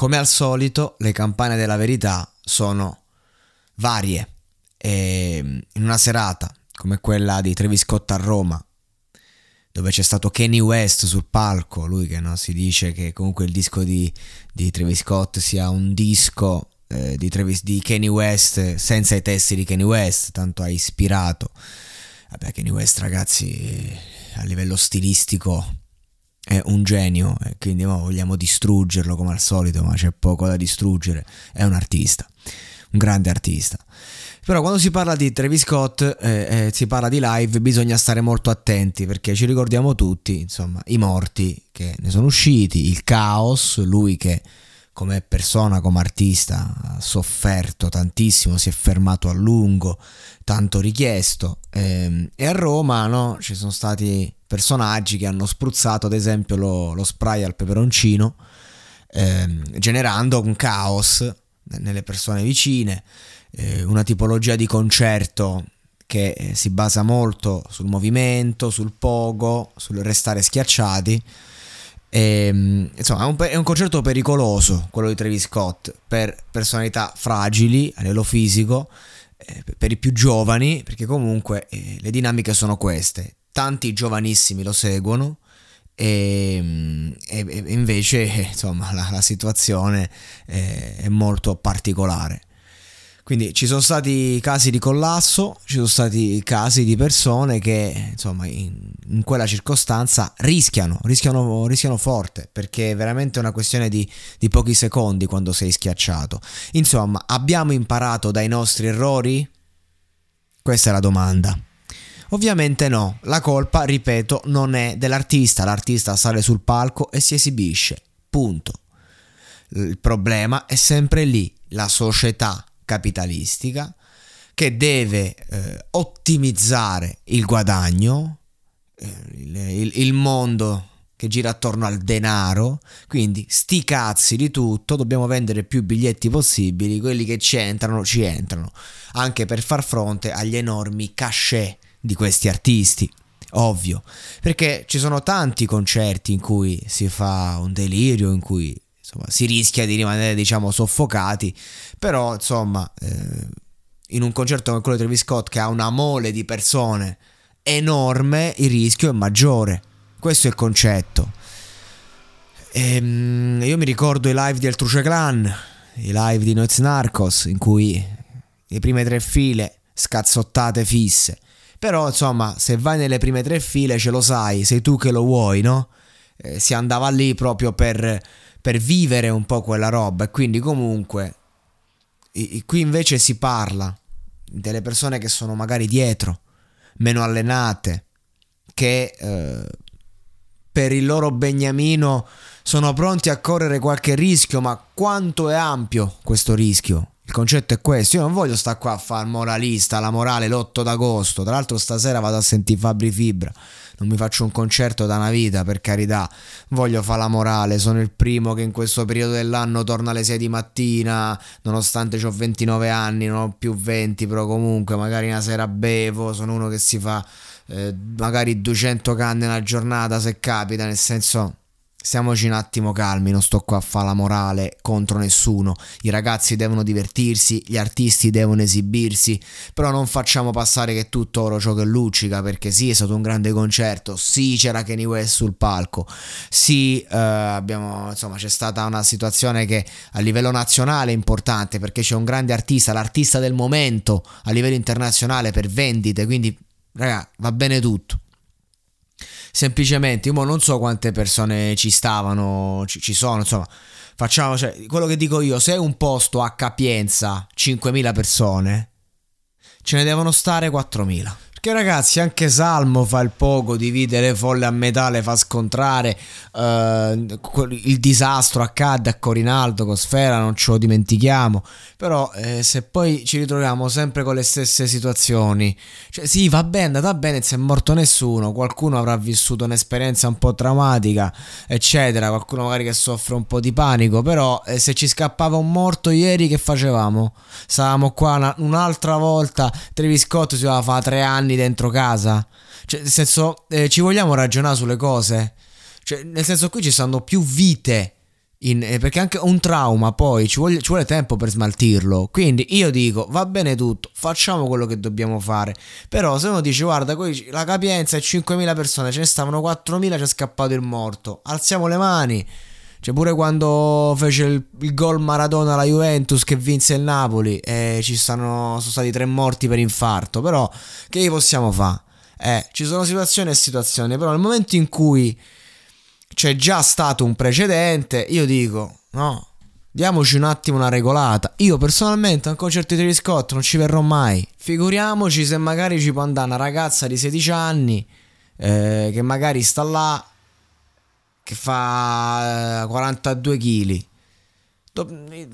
Come al solito, le campane della verità sono varie. E in una serata come quella di Travis Scott a Roma, dove c'è stato Kanye West sul palco, lui che no, si dice che comunque il disco di, di Travis Scott sia un disco eh, di, Travis, di Kanye West senza i testi di Kanye West, tanto ha ispirato. Vabbè, Kanye West ragazzi a livello stilistico è un genio e quindi no, vogliamo distruggerlo come al solito, ma c'è poco da distruggere, è un artista, un grande artista. Però quando si parla di Travis Scott, eh, eh, si parla di live, bisogna stare molto attenti perché ci ricordiamo tutti, insomma, i morti che ne sono usciti, il caos, lui che come persona, come artista, ha sofferto tantissimo, si è fermato a lungo, tanto richiesto. Eh, e a Roma no, ci sono stati personaggi che hanno spruzzato ad esempio lo, lo spray al peperoncino, eh, generando un caos nelle persone vicine, eh, una tipologia di concerto che eh, si basa molto sul movimento, sul pogo, sul restare schiacciati. E, ehm, insomma, è un, è un, concerto pericoloso quello di Travis Scott per personalità fragili a livello fisico, eh, per i più giovani, perché comunque eh, le dinamiche sono queste tanti giovanissimi lo seguono e, e, e invece insomma la, la situazione è, è, molto particolare. Quindi ci sono stati casi di collasso, ci sono stati casi di persone che insomma in, in quella circostanza rischiano, rischiano, rischiano forte perché è veramente una questione di, di pochi secondi quando sei schiacciato. Insomma, abbiamo imparato dai nostri errori? Questa è la domanda. Ovviamente no, la colpa, ripeto, non è dell'artista, l'artista sale sul palco e si esibisce, punto. Il problema è sempre lì, la società capitalistica che deve eh, ottimizzare il guadagno, eh, il, il, il mondo che gira attorno al denaro, quindi sti cazzi di tutto, dobbiamo vendere più biglietti possibili, quelli che ci entrano ci entrano, anche per far fronte agli enormi cachet di questi artisti. Ovvio, perché ci sono tanti concerti in cui si fa un delirio, in cui insomma, si rischia di rimanere diciamo soffocati, però insomma eh, in un concerto come quello di Travis Scott che ha una mole di persone enorme, il rischio è maggiore. Questo è il concetto. Ehm, io mi ricordo i live di Altruce Clan, i live di Noiz Narcos, in cui le prime tre file scazzottate fisse però insomma, se vai nelle prime tre file ce lo sai, sei tu che lo vuoi, no? Eh, si andava lì proprio per, per vivere un po' quella roba e quindi comunque qui invece si parla delle persone che sono magari dietro, meno allenate, che eh, per il loro beniamino sono pronti a correre qualche rischio, ma quanto è ampio questo rischio? Il concetto è questo, io non voglio stare qua a fare moralista, la morale l'8 d'agosto, tra l'altro stasera vado a sentire Fabri Fibra, non mi faccio un concerto da una vita, per carità, voglio fare la morale, sono il primo che in questo periodo dell'anno torna alle 6 di mattina, nonostante ho 29 anni, non ho più 20, però comunque magari una sera bevo, sono uno che si fa eh, magari 200 canne una giornata se capita, nel senso Stiamoci un attimo calmi, non sto qua a fare la morale contro nessuno. I ragazzi devono divertirsi, gli artisti devono esibirsi, però non facciamo passare che tutto oro ciò che luccica, perché sì, è stato un grande concerto, sì, c'era Kanye West sul palco, sì, eh, abbiamo, insomma, c'è stata una situazione che a livello nazionale è importante, perché c'è un grande artista, l'artista del momento a livello internazionale per vendite, quindi, raga, va bene tutto semplicemente io non so quante persone ci stavano, ci, ci sono, insomma, facciamo, cioè, quello che dico io, se un posto ha capienza 5.000 persone, ce ne devono stare 4.000. Che ragazzi, anche Salmo fa il poco, divide le folle a metà, le fa scontrare. Uh, il disastro accadde a Corinaldo con Sfera, non ce lo dimentichiamo. Però eh, se poi ci ritroviamo sempre con le stesse situazioni, cioè sì, va bene, è andata bene, si è morto nessuno, qualcuno avrà vissuto un'esperienza un po' traumatica, eccetera, qualcuno magari che soffre un po' di panico, però eh, se ci scappava un morto ieri che facevamo? Stavamo qua una, un'altra volta, Travis Scott si doveva fare tre anni dentro casa. Cioè, nel senso, eh, ci vogliamo ragionare sulle cose? Cioè, nel senso, qui ci stanno più vite in, eh, perché anche un trauma poi ci vuole, ci vuole, tempo per smaltirlo. Quindi io dico va bene tutto, facciamo quello che dobbiamo fare. Però se uno dice guarda, la capienza è 5.000 persone, ce ne stavano 4.000, c'è scappato il morto. Alziamo le mani. Cioè pure quando fece il, il gol Maradona alla Juventus che vinse il Napoli e eh, ci stanno, sono stati tre morti per infarto. Però che possiamo fare? Eh, ci sono situazioni e situazioni. Però nel momento in cui c'è già stato un precedente, io dico, no, diamoci un attimo una regolata. Io personalmente a un concerto di Travis Scott non ci verrò mai. Figuriamoci se magari ci può andare una ragazza di 16 anni eh, che magari sta là, che fa 42 eh, kg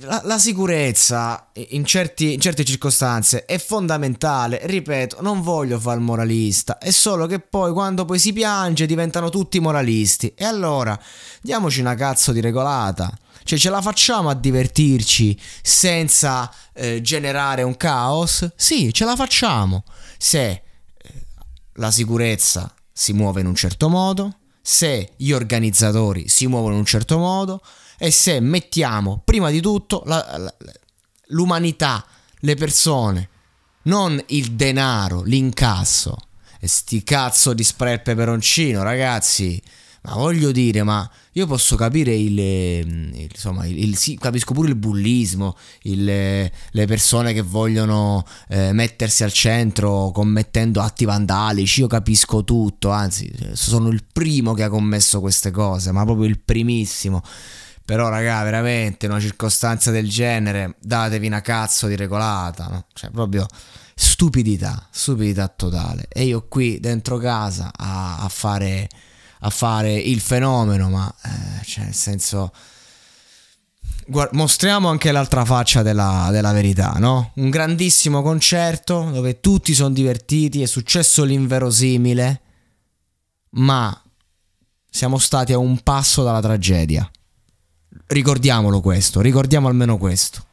la, la sicurezza in, certi, in, certe circostanze è fondamentale, ripeto, non voglio fare il moralista, è solo che poi quando poi si piange diventano tutti moralisti. E allora diamoci una cazzo di regolata. Cioè ce la facciamo a divertirci senza eh, generare un caos? Sì, ce la facciamo. Se eh, la sicurezza si muove in un certo modo, se gli organizzatori si muovono in un certo modo, e se mettiamo prima di tutto la, la, l'umanità, le persone, non il denaro, l'incasso. E sti cazzo di spray peperoncino, ragazzi. Ma voglio dire, ma io posso capire il, il insomma, il, il, sì, capisco pure il bullismo, il, le persone che vogliono eh, mettersi al centro commettendo atti vandalici, io capisco tutto, anzi, sono il primo che ha commesso queste cose, ma proprio il primissimo. Però, raga, veramente, una circostanza del genere, datevi una cazzo di regolata, no? Cioè, proprio stupidità, stupidità totale. E io qui dentro casa a, a, fare, a fare, il fenomeno, ma, eh, cioè, nel senso... Guarda, mostriamo anche l'altra faccia della, della, verità, no? Un grandissimo concerto dove tutti sono divertiti, è successo l'inverosimile, ma siamo stati a un passo dalla tragedia. Ricordiamolo questo, ricordiamo almeno questo.